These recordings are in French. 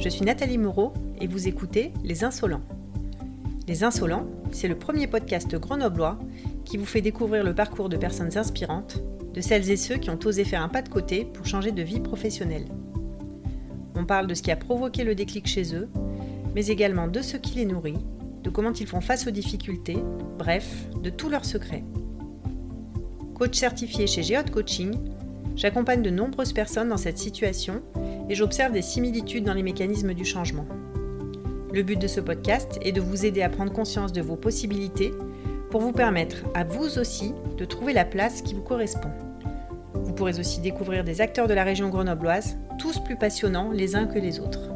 Je suis Nathalie Moreau et vous écoutez Les Insolents. Les Insolents, c'est le premier podcast grenoblois qui vous fait découvrir le parcours de personnes inspirantes, de celles et ceux qui ont osé faire un pas de côté pour changer de vie professionnelle. On parle de ce qui a provoqué le déclic chez eux, mais également de ce qui les nourrit, de comment ils font face aux difficultés, bref, de tous leurs secrets. Coach certifié chez Geode Coaching, j'accompagne de nombreuses personnes dans cette situation et j'observe des similitudes dans les mécanismes du changement. Le but de ce podcast est de vous aider à prendre conscience de vos possibilités pour vous permettre à vous aussi de trouver la place qui vous correspond. Vous pourrez aussi découvrir des acteurs de la région grenobloise, tous plus passionnants les uns que les autres.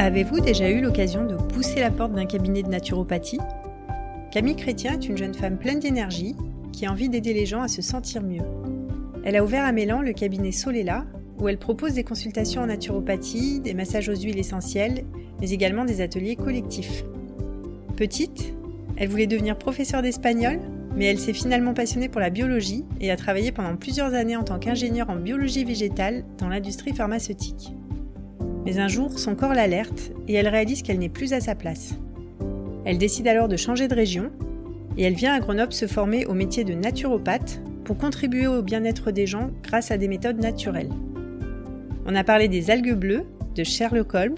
Avez-vous déjà eu l'occasion de la porte d'un cabinet de naturopathie Camille Chrétien est une jeune femme pleine d'énergie qui a envie d'aider les gens à se sentir mieux. Elle a ouvert à Mélan le cabinet Solela, où elle propose des consultations en naturopathie, des massages aux huiles essentielles, mais également des ateliers collectifs. Petite, elle voulait devenir professeure d'espagnol, mais elle s'est finalement passionnée pour la biologie et a travaillé pendant plusieurs années en tant qu'ingénieure en biologie végétale dans l'industrie pharmaceutique. Mais un jour, son corps l'alerte et elle réalise qu'elle n'est plus à sa place. Elle décide alors de changer de région et elle vient à Grenoble se former au métier de naturopathe pour contribuer au bien-être des gens grâce à des méthodes naturelles. On a parlé des algues bleues, de Sherlock Holmes,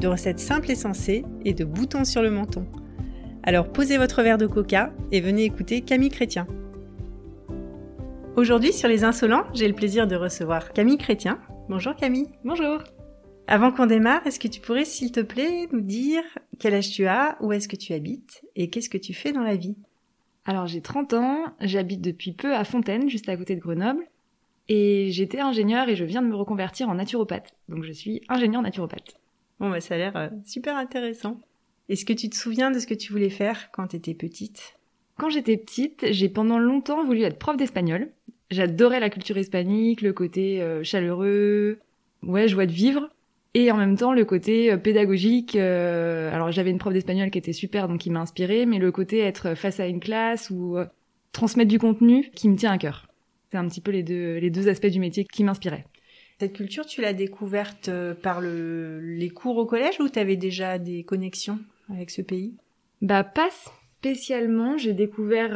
de recettes simples et sensées et de boutons sur le menton. Alors posez votre verre de coca et venez écouter Camille Chrétien. Aujourd'hui sur Les Insolents, j'ai le plaisir de recevoir Camille Chrétien. Bonjour Camille. Bonjour. Avant qu'on démarre, est-ce que tu pourrais, s'il te plaît, nous dire quel âge tu as, où est-ce que tu habites et qu'est-ce que tu fais dans la vie? Alors j'ai 30 ans, j'habite depuis peu à Fontaine, juste à côté de Grenoble, et j'étais ingénieur et je viens de me reconvertir en naturopathe. Donc je suis ingénieur naturopathe. Bon, bah, ça a l'air euh, super intéressant. Est-ce que tu te souviens de ce que tu voulais faire quand tu étais petite? Quand j'étais petite, j'ai pendant longtemps voulu être prof d'espagnol. J'adorais la culture hispanique, le côté euh, chaleureux, ouais, joie de vivre et en même temps le côté euh, pédagogique. Euh, alors j'avais une prof d'espagnol qui était super, donc qui m'a inspiré, mais le côté être face à une classe ou euh, transmettre du contenu qui me tient à cœur. C'est un petit peu les deux, les deux aspects du métier qui m'inspiraient. Cette culture, tu l'as découverte par le, les cours au collège ou tu avais déjà des connexions avec ce pays? Bah pas spécialement, j'ai découvert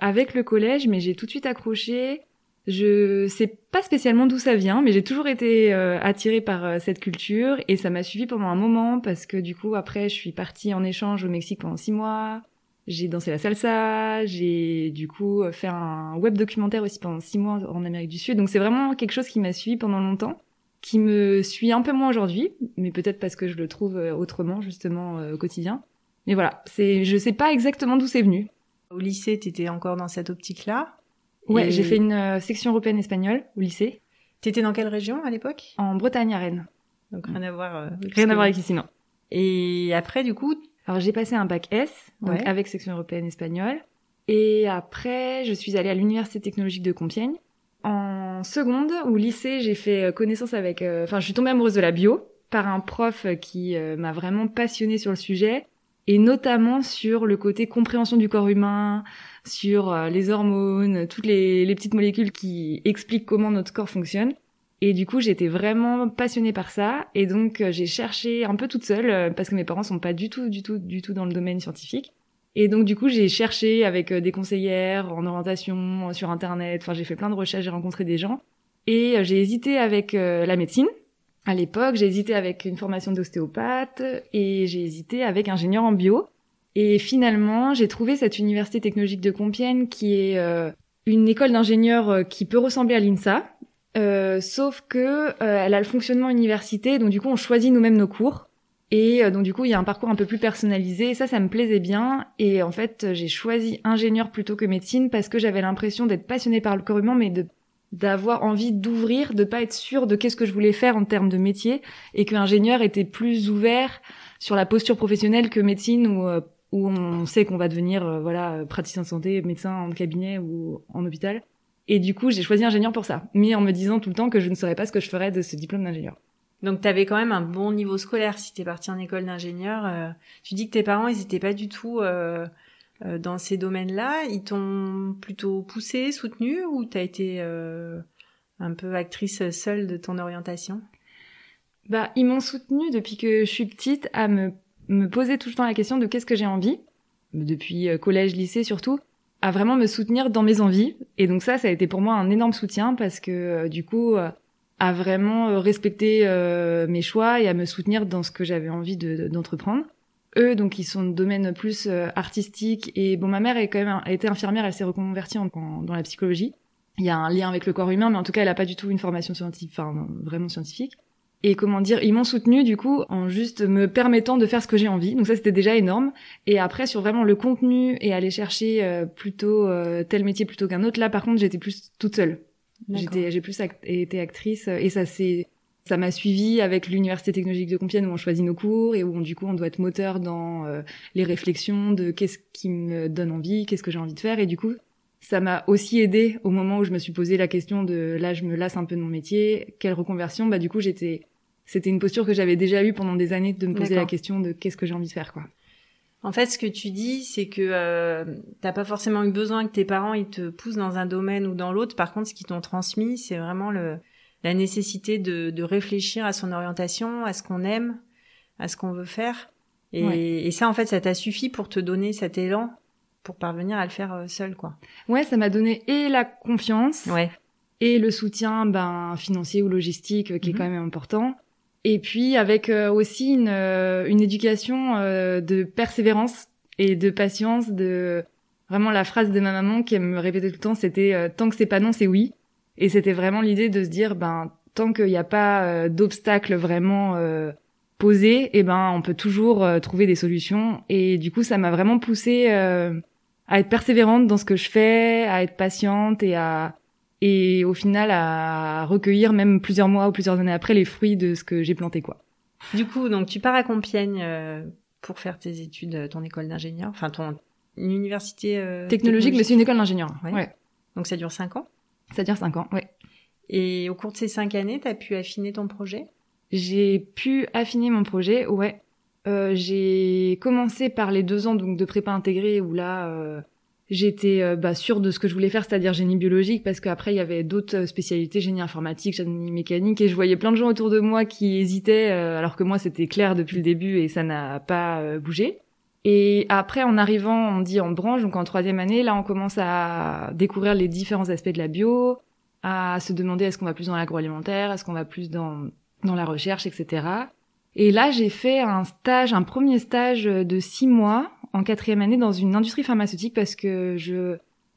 avec le collège, mais j'ai tout de suite accroché. Je sais pas spécialement d'où ça vient, mais j'ai toujours été euh, attirée par euh, cette culture et ça m'a suivi pendant un moment parce que du coup après je suis partie en échange au Mexique pendant six mois. J'ai dansé la salsa, j'ai du coup fait un web documentaire aussi pendant six mois en Amérique du Sud. Donc c'est vraiment quelque chose qui m'a suivi pendant longtemps, qui me suit un peu moins aujourd'hui, mais peut-être parce que je le trouve euh, autrement justement au quotidien. Mais voilà, c'est je sais pas exactement d'où c'est venu. Au lycée, t'étais encore dans cette optique-là? Ouais, j'ai fait une euh, section européenne espagnole au lycée. T'étais dans quelle région à l'époque? En Bretagne, à Rennes. Donc rien à voir. Euh, rien à voir avec ici, non. Et après, du coup Alors j'ai passé un bac S, donc avec section européenne espagnole. Et après, je suis allée à l'université technologique de Compiègne. En seconde ou lycée, j'ai fait euh, connaissance avec... Enfin, je suis tombée amoureuse de la bio par un prof qui m'a vraiment passionnée sur le sujet et notamment sur le côté compréhension du corps humain, sur euh, les hormones, toutes les, petites molécules qui expliquent comment notre corps fonctionne. Et du coup, j'étais vraiment passionnée par ça. Et donc, euh, j'ai cherché un peu toute seule, euh, parce que mes parents sont pas du tout, du tout, du tout dans le domaine scientifique. Et donc, du coup, j'ai cherché avec des conseillères en orientation, sur Internet. Enfin, j'ai fait plein de recherches, j'ai rencontré des gens. Et j'ai hésité avec la médecine. À l'époque, j'ai hésité avec une formation d'ostéopathe et j'ai hésité avec ingénieur en bio. Et finalement, j'ai trouvé cette université technologique de Compiègne qui est euh, une école d'ingénieurs euh, qui peut ressembler à l'INSA, euh, sauf que elle a le fonctionnement université, donc du coup on choisit nous-mêmes nos cours. Et donc du coup il y a un parcours un peu plus personnalisé, et ça ça me plaisait bien. Et en fait j'ai choisi ingénieur plutôt que médecine parce que j'avais l'impression d'être passionnée par le corps humain, mais de d'avoir envie d'ouvrir, de pas être sûr de qu'est-ce que je voulais faire en termes de métier, et que ingénieur était plus ouvert sur la posture professionnelle que médecine ou où on sait qu'on va devenir euh, voilà praticien de santé, médecin en cabinet ou en hôpital. Et du coup, j'ai choisi ingénieur pour ça, mais en me disant tout le temps que je ne saurais pas ce que je ferais de ce diplôme d'ingénieur. Donc tu avais quand même un bon niveau scolaire si t'es parti en école d'ingénieur. Euh, tu dis que tes parents ils pas du tout euh, euh, dans ces domaines-là, ils t'ont plutôt poussé, soutenu ou t'as été euh, un peu actrice seule de ton orientation? Bah, ils m'ont soutenu depuis que je suis petite à me, me poser tout le temps la question de qu'est-ce que j'ai envie, depuis euh, collège, lycée surtout, à vraiment me soutenir dans mes envies. Et donc ça, ça a été pour moi un énorme soutien parce que du coup, à vraiment respecter mes choix et à me soutenir dans ce que j'avais envie d'entreprendre eux, donc ils sont de domaine plus euh, artistique. Et bon, ma mère est quand même été infirmière, elle s'est reconvertie en, dans la psychologie. Il y a un lien avec le corps humain, mais en tout cas, elle a pas du tout une formation scientifique, enfin vraiment scientifique. Et comment dire, ils m'ont soutenu du coup en juste me permettant de faire ce que j'ai envie. Donc ça c'était déjà énorme. Et après sur vraiment le contenu et aller chercher euh, plutôt euh, tel métier plutôt qu'un autre. Là par contre j'étais plus toute seule. J'étais j'ai plus été actrice et ça c'est ça m'a suivi avec l'université technologique de Compiègne où on choisit nos cours et où du coup on doit être moteur dans euh, les réflexions de qu'est-ce qui me donne envie, qu'est-ce que j'ai envie de faire et du coup ça m'a aussi aidé au moment où je me suis posé la question de là je me lasse un peu de mon métier, quelle reconversion? Bah du coup j'étais c'était une posture que j'avais déjà eue pendant des années de me poser la question de qu'est-ce que j'ai envie de faire quoi. En fait, ce que tu dis, c'est que euh, t'as pas forcément eu besoin que tes parents ils te poussent dans un domaine ou dans l'autre. Par contre, ce qu'ils t'ont transmis, c'est vraiment le la nécessité de, de, réfléchir à son orientation, à ce qu'on aime, à ce qu'on veut faire. Et, et, ça, en fait, ça t'a suffi pour te donner cet élan? Pour parvenir à le faire euh, seul, quoi. Ouais, ça m'a donné et la confiance, ouais. et le soutien, ben financier ou logistique, euh, qui est mhm. quand même important. Et puis avec euh, aussi une, une éducation de persévérance et de patience, de vraiment la phrase de ma maman qui me répétait tout le temps, c'était tant que c'est pas non, c'est oui. Et c'était vraiment l'idée de se dire, ben, tant qu'il n'y a pas d'obstacles vraiment euh, posés, eh ben, on peut toujours euh, trouver des solutions. Et du coup, ça m'a vraiment poussée à être persévérante dans ce que je fais, à être patiente et à et au final à recueillir même plusieurs mois ou plusieurs années après les fruits de ce que j'ai planté quoi. Du coup, donc tu pars à Compiègne pour faire tes études, ton école d'ingénieur, enfin ton université technologique, mais c'est une école d'ingénieur. Ouais. Donc ça dure cinq ans. Ça dure cinq ans, oui. Et au cours de ces cinq années, tu as pu affiner ton projet? J'ai pu affiner mon projet, ouais. Euh, j'ai commencé par les deux ans donc de prépa intégrée où là euh, j'étais euh, bah, sûre de ce que je voulais faire, c'est-à-dire génie biologique, parce qu'après il y avait d'autres spécialités, génie informatique, génie mécanique, et je voyais plein de gens autour de moi qui hésitaient, alors que moi c'était clair depuis le début et ça n'a pas bougé. Et après, en arrivant, on dit en branche, donc en troisième année, là, on commence à découvrir les différents aspects de la bio, à se demander est-ce qu'on va plus dans l'agroalimentaire, est-ce qu'on va plus dans, dans la recherche, etc. Et là, j'ai fait un stage, un premier stage de six mois en quatrième année dans une industrie pharmaceutique parce que je,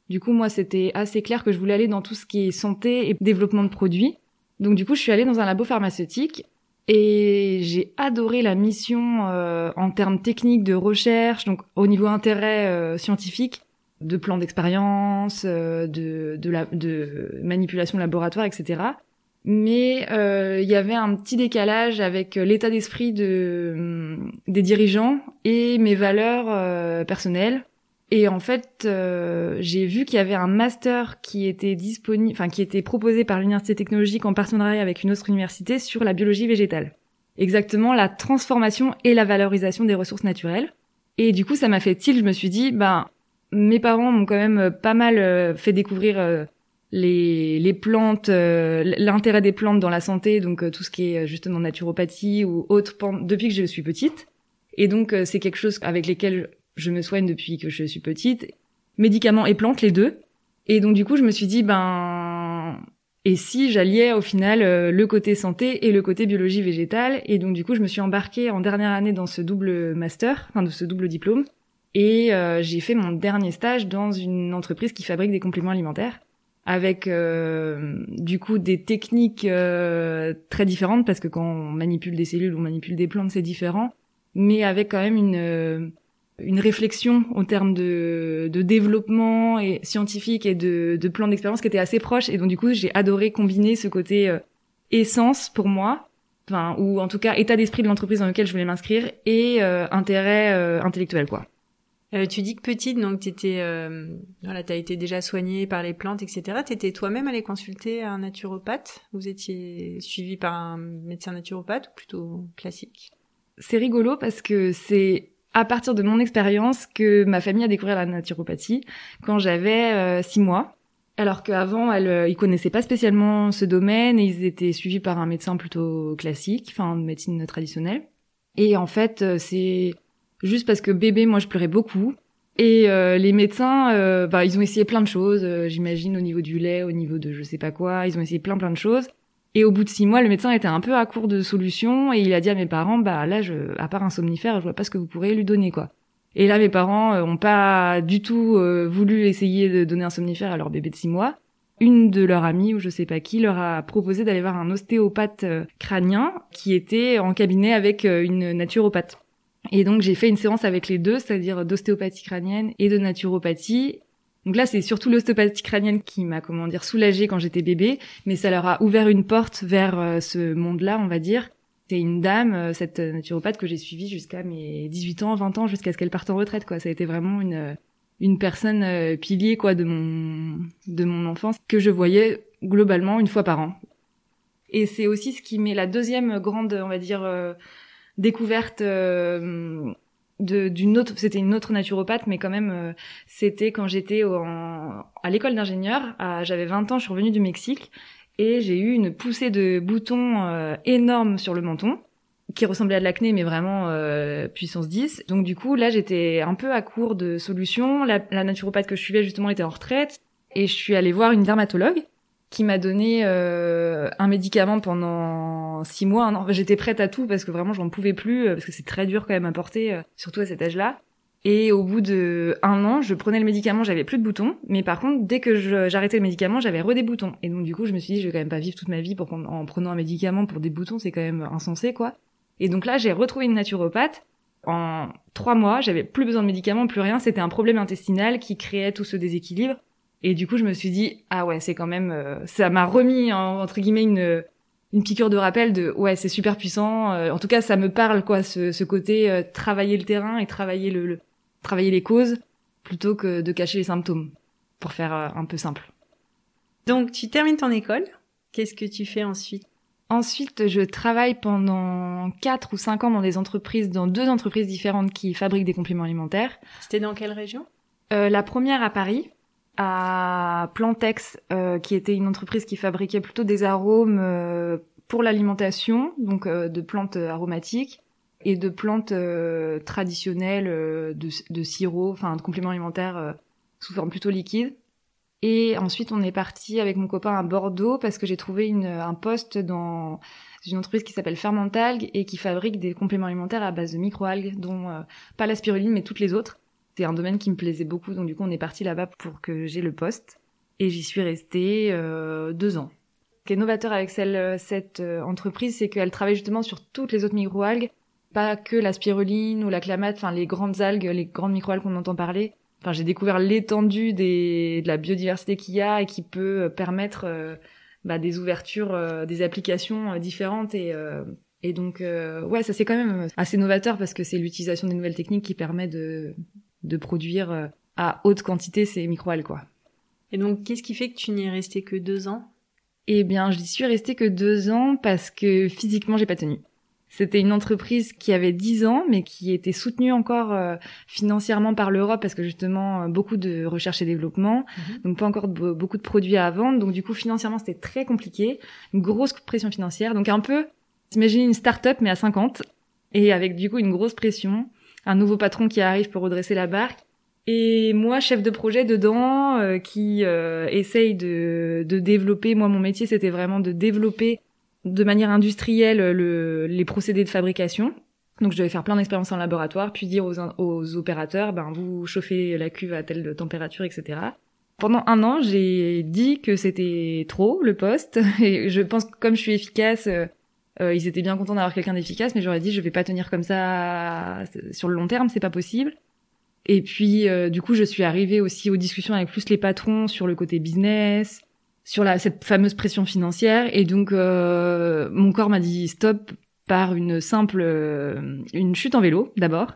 du coup, moi, c'était assez clair que je voulais aller dans tout ce qui est santé et développement de produits. Donc, du coup, je suis allée dans un labo pharmaceutique et j'ai adoré la mission euh, en termes techniques de recherche, donc au niveau intérêt euh, scientifique, de plans d'expérience, euh, de, de, de manipulation laboratoire, etc. Mais il y avait un petit décalage avec l'état d'esprit de, des dirigeants et mes valeurs personnelles. Et en fait, euh, j'ai vu qu'il y avait un master qui était disponible, enfin qui était proposé par l'université technologique en partenariat avec une autre université sur la biologie végétale. Exactement la transformation et la valorisation des ressources naturelles. Et du coup, ça m'a fait tilt. Je me suis dit, ben, mes parents m'ont quand même pas mal euh, fait découvrir euh, les, les plantes, l'intérêt des plantes dans la santé, donc tout ce qui est justement naturopathie ou autre depuis que je suis petite. Et donc c'est quelque chose avec lesquels je me soigne depuis que je suis petite, médicaments et plantes les deux. Et donc du coup, je me suis dit ben et si j'alliais au final euh, le côté santé et le côté biologie végétale? Et donc du coup, je me suis embarquée en dernière année dans ce double master, enfin de ce double diplôme et euh, j'ai fait mon dernier stage dans une entreprise qui fabrique des compléments alimentaires avec euh, du coup des techniques très différentes parce que quand on manipule des cellules, on manipule des plantes, c'est différent, mais avec quand même une une réflexion en termes de, de développement et scientifique et de, de plan d'expérience qui était assez proche. Et donc du coup j'ai adoré combiner ce côté euh, essence pour moi enfin ou en tout cas état d'esprit de l'entreprise dans lequel je voulais m'inscrire et euh, intérêt euh, intellectuel quoi tu dis que petite donc t'étais voilà t'as été déjà soignée par les plantes etc t'étais toi-même allée consulter un naturopathe? Vous étiez suivi par un médecin naturopathe ou plutôt classique? C'est rigolo parce que c'est à partir de mon expérience que ma famille a découvert la naturopathie quand j'avais euh, six mois. Alors qu'avant, elle, euh, ils connaissaient pas spécialement ce domaine et ils étaient suivis par un médecin plutôt classique, enfin de médecine traditionnelle. Et en fait, euh, c'est juste parce que bébé, moi, je pleurais beaucoup. Et les médecins, bah, ils ont essayé plein de choses, j'imagine, au niveau du lait, au niveau de je sais pas quoi. Ils ont essayé plein plein de choses. Et au bout de six mois, le médecin était un peu à court de solutions et il a dit à mes parents, bah là, je, à part un somnifère, je vois pas ce que vous pourrez lui donner, quoi. Et là, mes parents euh, ont pas du tout euh, voulu essayer de donner un somnifère à leur bébé de six mois. Une de leurs amies, ou je sais pas qui, leur a proposé d'aller voir un ostéopathe euh, crânien qui était en cabinet avec une naturopathe. Et donc, j'ai fait une séance avec les deux, c'est-à-dire d'ostéopathie crânienne et de naturopathie. Donc là, c'est surtout l'ostéopathie crânienne qui m'a, comment dire, soulagée quand j'étais bébé, mais ça leur a ouvert une porte vers euh, ce monde-là, on va dire. C'est une dame, euh, cette naturopathe que j'ai suivie jusqu'à mes 18 ans, 20 ans, jusqu'à ce qu'elle parte en retraite, quoi. Ça a été vraiment une, euh, une personne pilier, quoi, de mon, de mon enfance, que je voyais globalement une fois par an. Et c'est aussi ce qui met la deuxième grande, on va dire, découverte d'une autre c'était une autre naturopathe mais quand même euh, c'était quand j'étais à l'école d'ingénieur j'avais 20 ans je suis revenue du Mexique et j'ai eu une poussée de boutons euh, énorme sur le menton qui ressemblait à de l'acné mais vraiment euh, puissance 10 donc du coup là j'étais un peu à court de solutions. La, la naturopathe que je suivais justement était en retraite et je suis allée voir une dermatologue qui m'a donné euh, un médicament pendant six mois. Un an. J'étais prête à tout parce que vraiment j'en pouvais plus euh, parce que c'est très dur quand même à porter, euh, surtout à cet âge-là. Et au bout de un an, je prenais le médicament, j'avais plus de boutons, mais par contre, dès que j'arrêtais le médicament, j'avais re des boutons. Et donc du coup, je me suis dit, je vais quand même pas vivre toute ma vie pour, en prenant un médicament pour des boutons, c'est quand même insensé, quoi. Et donc là, j'ai retrouvé une naturopathe. En trois mois, j'avais plus besoin de médicaments, plus rien. C'était un problème intestinal qui créait tout ce déséquilibre. Et du coup, je me suis dit, ah ouais, c'est quand même, euh, ça m'a remis entre guillemets une une piqûre de rappel de ouais, c'est super puissant. Euh, en tout cas, ça me parle quoi, ce, ce côté euh, travailler le terrain et travailler le, travailler les causes plutôt que de cacher les symptômes, pour faire un peu simple. Donc, tu termines ton école. Qu'est-ce que tu fais ensuite? Ensuite, je travaille pendant 4 ou 5 ans dans des entreprises, dans deux entreprises différentes qui fabriquent des compléments alimentaires. C'était dans quelle région? La première à Paris, à Plantex, euh, qui était une entreprise qui fabriquait plutôt des arômes euh, pour l'alimentation, donc euh, de plantes aromatiques et de plantes traditionnelles de, sirop, enfin de compléments alimentaires sous forme plutôt liquide. Et ensuite, on est parti avec mon copain à Bordeaux parce que j'ai trouvé un poste dans une entreprise qui s'appelle Fermentalgue et qui fabrique des compléments alimentaires à base de microalgues, dont pas la spiruline mais toutes les autres. C'est un domaine qui me plaisait beaucoup, donc du coup on est parti là-bas pour que j'ai le poste. Et j'y suis restée euh, deux ans. Ce qui est novateur avec celle, cette euh, entreprise, c'est qu'elle travaille justement sur toutes les autres microalgues, pas que la spiruline ou la clamate, enfin les grandes algues, les grandes microalgues qu'on entend parler. Enfin, j'ai découvert l'étendue des, de la biodiversité qu'il y a et qui peut euh, permettre euh, bah, des ouvertures, des applications différentes et et donc ouais, ça c'est quand même assez novateur parce que c'est l'utilisation des nouvelles techniques qui permet de de produire euh, à haute quantité ces microalgues, quoi. Et donc, qu'est-ce qui fait que tu n'y es resté que deux ans? Eh bien, j'y suis restée que deux ans parce que physiquement, j'ai pas tenu. C'était une entreprise qui avait dix ans, mais qui était soutenue encore euh, financièrement par l'Europe parce que justement euh, beaucoup de recherche et développement, mhm. donc pas encore beaucoup de produits à vendre. Donc du coup, financièrement, c'était très compliqué, une grosse pression financière. Donc un peu, imaginez une start-up mais à 50 et avec du coup une grosse pression un nouveau patron qui arrive pour redresser la barque. Et moi, chef de projet dedans, euh, qui euh, essaye de, de développer, moi mon métier c'était vraiment de développer de manière industrielle le, les procédés de fabrication. Donc je devais faire plein d'expériences en laboratoire, puis dire aux, aux opérateurs, ben vous chauffez la cuve à telle température, etc. Pendant un an, j'ai dit que c'était trop le poste, et je pense que comme je suis efficace, euh, euh, ils étaient bien contents d'avoir quelqu'un d'efficace, mais j'aurais dit je vais pas tenir comme ça sur le long terme, c'est pas possible. Et puis euh, du coup, je suis arrivée aussi aux discussions avec plus les patrons sur le côté business, sur la cette fameuse pression financière, et donc euh, mon corps m'a dit stop par une simple une chute en vélo d'abord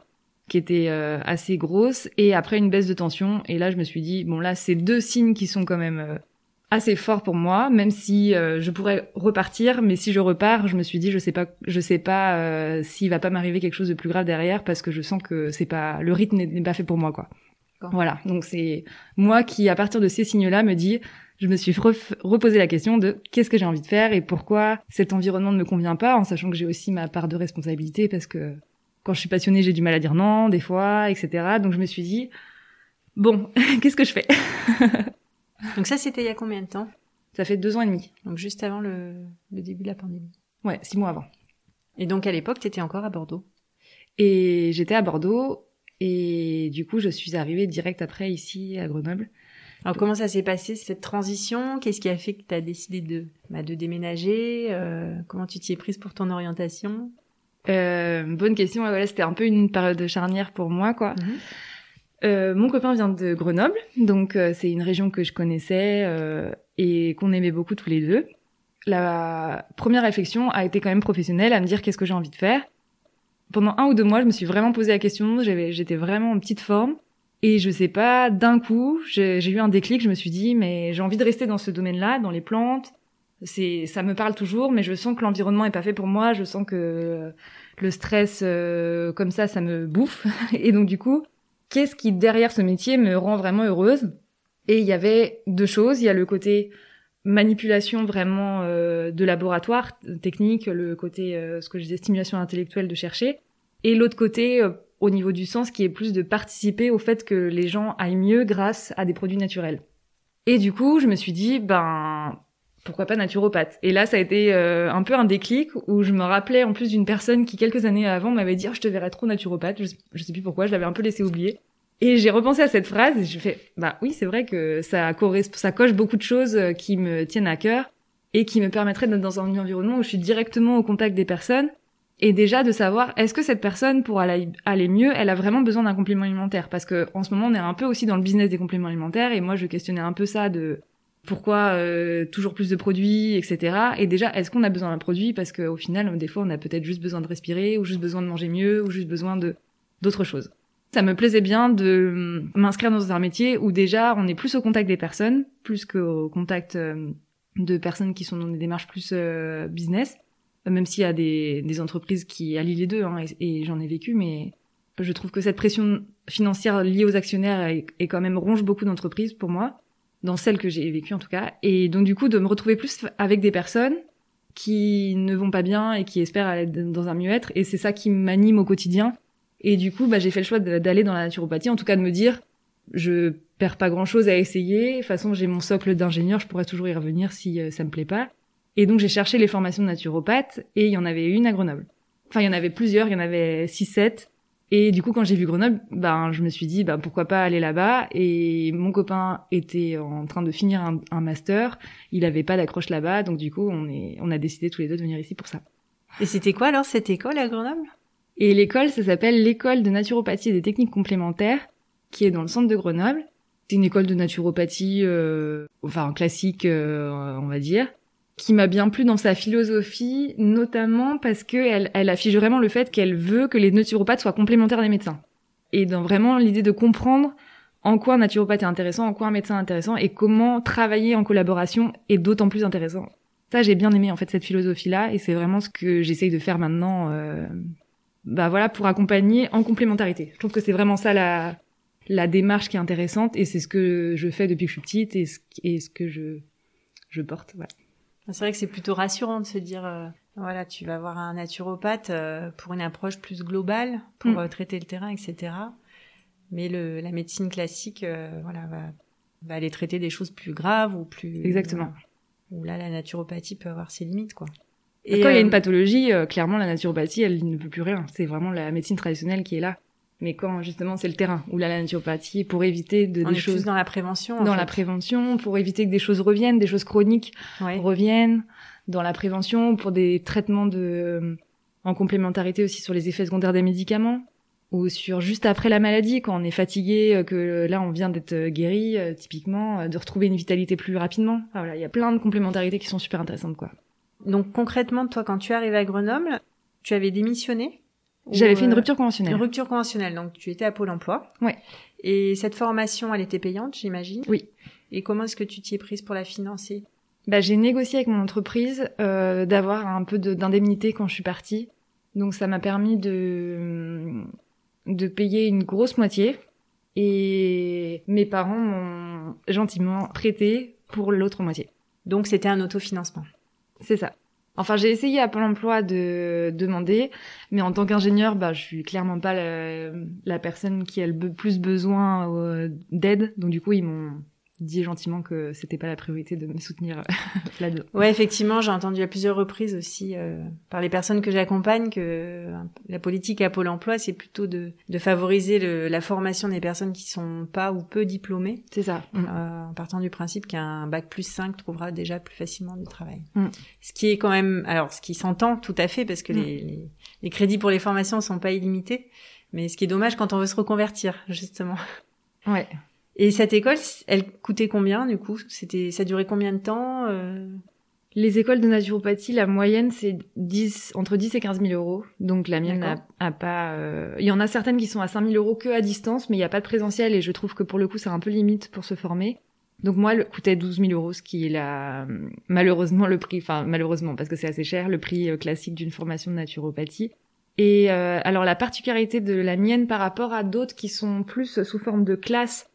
qui était assez grosse. Et après une baisse de tension. Et là je me suis dit bon là c'est deux signes qui sont quand même assez fort pour moi, même si euh, je pourrais repartir, mais si je repars, je me suis dit je sais pas, je sais pas euh, s'il va pas m'arriver quelque chose de plus grave derrière parce que je sens que c'est pas le rythme n'est pas fait pour moi quoi. Voilà, donc c'est moi qui à partir de ces signes-là me dis je me suis reposé la question de qu'est-ce que j'ai envie de faire et pourquoi cet environnement ne me convient pas, en sachant que j'ai aussi ma part de responsabilité parce que quand je suis passionnée, j'ai du mal à dire non des fois, etc. Donc je me suis dit bon, qu'est-ce que je fais? Donc ça, c'était il y a combien de temps? Ça fait deux ans et demi. Donc juste avant le, début de la pandémie. Ouais, six mois avant. Et donc à l'époque, tu étais encore à Bordeaux? Et j'étais à Bordeaux et du coup, je suis arrivée direct après ici à Grenoble. Alors comment ça s'est passé cette transition? Qu'est-ce qui a fait que tu as décidé de, bah, de déménager? Euh, Comment tu t'y es prise pour ton orientation? Euh, Bonne question. voilà, c'était un peu une période charnière pour moi, quoi. Mhm. Euh, mon copain vient de Grenoble, donc euh, c'est une région que je connaissais euh, et qu'on aimait beaucoup tous les deux. La première réflexion a été quand même professionnelle, à me dire qu'est-ce que j'ai envie de faire. Pendant un ou deux mois, je me suis vraiment posé la question, j'étais vraiment en petite forme. Et je sais pas, d'un coup, j'ai eu un déclic, je me suis dit, mais j'ai envie de rester dans ce domaine-là, dans les plantes. C'est, ça me parle toujours, mais je sens que l'environnement est pas fait pour moi, je sens que le stress, comme ça, ça me bouffe. Et donc, du coup, qu'est-ce qui derrière ce métier me rend vraiment heureuse Et il y avait deux choses. Il y a le côté manipulation vraiment euh, de laboratoire technique, le côté euh, ce que je disais stimulation intellectuelle de chercher, et l'autre côté euh, au niveau du sens qui est plus de participer au fait que les gens aillent mieux grâce à des produits naturels. Et du coup, je me suis dit ben pourquoi pas naturopathe Et là, ça a été un peu un déclic où je me rappelais en plus d'une personne qui quelques années avant m'avait dit oh, je te verrais trop naturopathe. Je, je sais plus pourquoi, je l'avais un peu laissé oublier. Et j'ai repensé à cette phrase et je fais bah oui, c'est vrai que ça ça coche beaucoup de choses euh, qui me tiennent à cœur et qui me permettraient d'être dans un environnement où je suis directement au contact des personnes et déjà de savoir est-ce que cette personne pour aller, mieux, elle a vraiment besoin d'un complément alimentaire? Parce que en ce moment on est un peu aussi dans le business des compléments alimentaires et moi je questionnais un peu ça de pourquoi euh, toujours plus de produits, etc. Et déjà, est-ce qu'on a besoin d'un produit? Parce qu'au final, des fois, on a peut-être juste besoin de respirer, ou juste besoin de manger mieux, ou juste besoin de d'autres choses. Ça me plaisait bien de m'inscrire dans un métier où déjà on est plus au contact des personnes, plus qu'au contact euh, de personnes qui sont dans des démarches plus euh, business, même s'il y a des, des, entreprises qui allient les deux, hein, et, j'en ai vécu, mais je trouve que cette pression financière liée aux actionnaires est quand même ronge beaucoup d'entreprises pour moi, dans celles que j'ai vécues en tout cas, et donc du coup de me retrouver plus avec des personnes qui ne vont pas bien et qui espèrent aller dans un mieux-être, et c'est ça qui m'anime au quotidien, et du coup, bah, j'ai fait le choix d'aller dans la naturopathie, en tout cas de me dire, je perds pas grand chose à essayer. De toute façon, j'ai mon socle d'ingénieur, je pourrais toujours y revenir si euh, ça me plaît pas. Et donc, j'ai cherché les formations de naturopathe et il y en avait une à Grenoble. Enfin, il y en avait plusieurs, il y en avait 6 7 et du coup, quand j'ai vu Grenoble, ben, je me suis dit, ben, pourquoi pas aller là-bas? Et mon copain était en train de finir un, un master. Il avait pas d'accroche là-bas. Donc, du coup, on est, on a décidé tous les deux de venir ici pour ça. Et c'était quoi alors cette école à Grenoble? Et l'école, ça s'appelle l'école de naturopathie et des techniques complémentaires, qui est dans le centre de Grenoble. C'est une école de naturopathie, euh, enfin classique, euh, on va dire, qui m'a bien plu dans sa philosophie, notamment parce qu'elle elle affiche vraiment le fait qu'elle veut que les naturopathes soient complémentaires des médecins. Et dans vraiment l'idée de comprendre en quoi un naturopathe est intéressant, en quoi un médecin est intéressant, et comment travailler en collaboration est d'autant plus intéressant. Ça, j'ai bien aimé en fait cette philosophie-là, et c'est vraiment ce que j'essaye de faire maintenant euh, bah voilà, pour accompagner en complémentarité. Je trouve que c'est vraiment ça la, la démarche qui est intéressante et c'est ce que je fais depuis que je suis petite et ce, et ce que je, je porte. Voilà. C'est vrai que c'est plutôt rassurant de se dire, euh, voilà, tu vas voir un naturopathe euh, pour une approche plus globale, pour mm. euh, traiter le terrain, etc. Mais le, la médecine classique, voilà, va, va aller traiter des choses plus graves ou plus. Exactement. où là, la naturopathie peut avoir ses limites, quoi. Et quand il y a une pathologie, clairement, la naturopathie, elle ne peut plus rien. C'est vraiment la médecine traditionnelle qui est là. Mais quand justement c'est le terrain là la naturopathie pour éviter de On des est choses plus dans la prévention dans la prévention pour éviter que des choses reviennent des choses chroniques reviennent dans la prévention pour des traitements de euh, en complémentarité aussi sur les effets secondaires des médicaments ou sur juste après la maladie quand on est fatigué que là on vient d'être guéri typiquement de retrouver une vitalité plus rapidement. Voilà il y a plein de complémentarités qui sont super intéressantes quoi. Donc concrètement, toi, quand tu es arrivé à Grenoble, tu avais démissionné? J'avais fait une euh, rupture conventionnelle. Une rupture conventionnelle, donc tu étais à Pôle Emploi. Ouais. Et cette formation, elle était payante, j'imagine? Oui. Et comment est-ce que tu t'y es prise pour la financer? Bah, J'ai négocié avec mon entreprise euh, d'avoir un peu d'indemnité quand je suis partie. Donc ça m'a permis de, de payer une grosse moitié. Et mes parents m'ont gentiment prêté pour l'autre moitié. Donc c'était un autofinancement. C'est ça. Enfin, j'ai essayé à Pôle Emploi de demander, mais en tant qu'ingénieur, bah, je suis clairement pas la, personne qui a le plus besoin euh, d'aide. Donc du coup, ils m'ont dit gentiment que c'était pas la priorité de me soutenir là-dedans. Ouais, effectivement, j'ai entendu à plusieurs reprises aussi euh, par les personnes que j'accompagne que euh, la politique à Pôle Emploi, c'est plutôt de, de favoriser le, la formation des personnes qui sont pas ou peu diplômées. C'est ça. Euh, mm. en partant du principe qu'un bac plus 5 trouvera déjà plus facilement du travail. Mm. Ce qui est quand même, alors ce qui s'entend tout à fait parce que mm. les, les, les crédits pour les formations sont pas illimités, mais ce qui est dommage quand on veut se reconvertir justement. Ouais. Et cette école, elle coûtait combien du coup? C'était, ça durait combien de temps euh? Les écoles de naturopathie, la moyenne c'est 10, entre 10 et 15 000 euros. Donc la mienne a, pas. Euh, il y en a certaines qui sont à 5 000 euros que à distance, mais il n'y a pas de présentiel et je trouve que pour le coup c'est un peu limite pour se former. Donc moi, elle coûtait 12 000 euros, ce qui est la malheureusement le prix, enfin malheureusement parce que c'est assez cher, le prix euh, classique d'une formation de naturopathie. Et alors la particularité de la mienne par rapport à d'autres qui sont plus sous forme de classe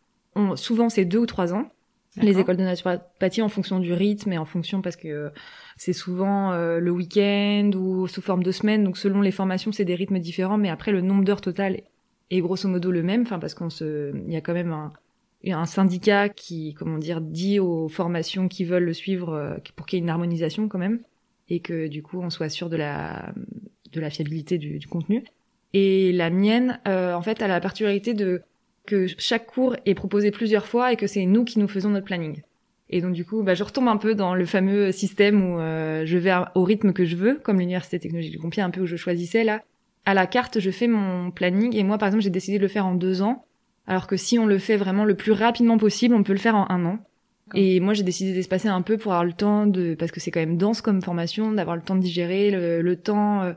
souvent c'est deux ou trois ans. Les écoles de naturopathie en fonction du rythme et en fonction parce que c'est souvent euh, le week-end ou sous forme de semaine. Donc selon les formations, c'est des rythmes différents, mais après le nombre d'heures total est grosso modo le même. Enfin parce qu'on se, il y a quand même un, un syndicat qui, comment dire, dit aux formations qui veulent le suivre euh, pour qu'il y ait une harmonisation quand même et que du coup on soit sûr de la de la fiabilité du, du contenu. Et la mienne, euh, en fait, a la particularité de que chaque cours est proposé plusieurs fois et que c'est nous qui nous faisons notre planning. Et donc du coup, bah, je retombe un peu dans le fameux système où euh, je vais au rythme que je veux, comme l'université technologique du Compiègne, un peu où je choisissais là. À la carte, je fais mon planning et moi, par exemple, j'ai décidé de le faire en deux ans, alors que si on le fait vraiment le plus rapidement possible, on peut le faire en un an. Et moi, j'ai décidé d'espacer un peu pour avoir le temps de, parce que c'est quand même dense comme formation, d'avoir le temps de digérer, le, le temps euh,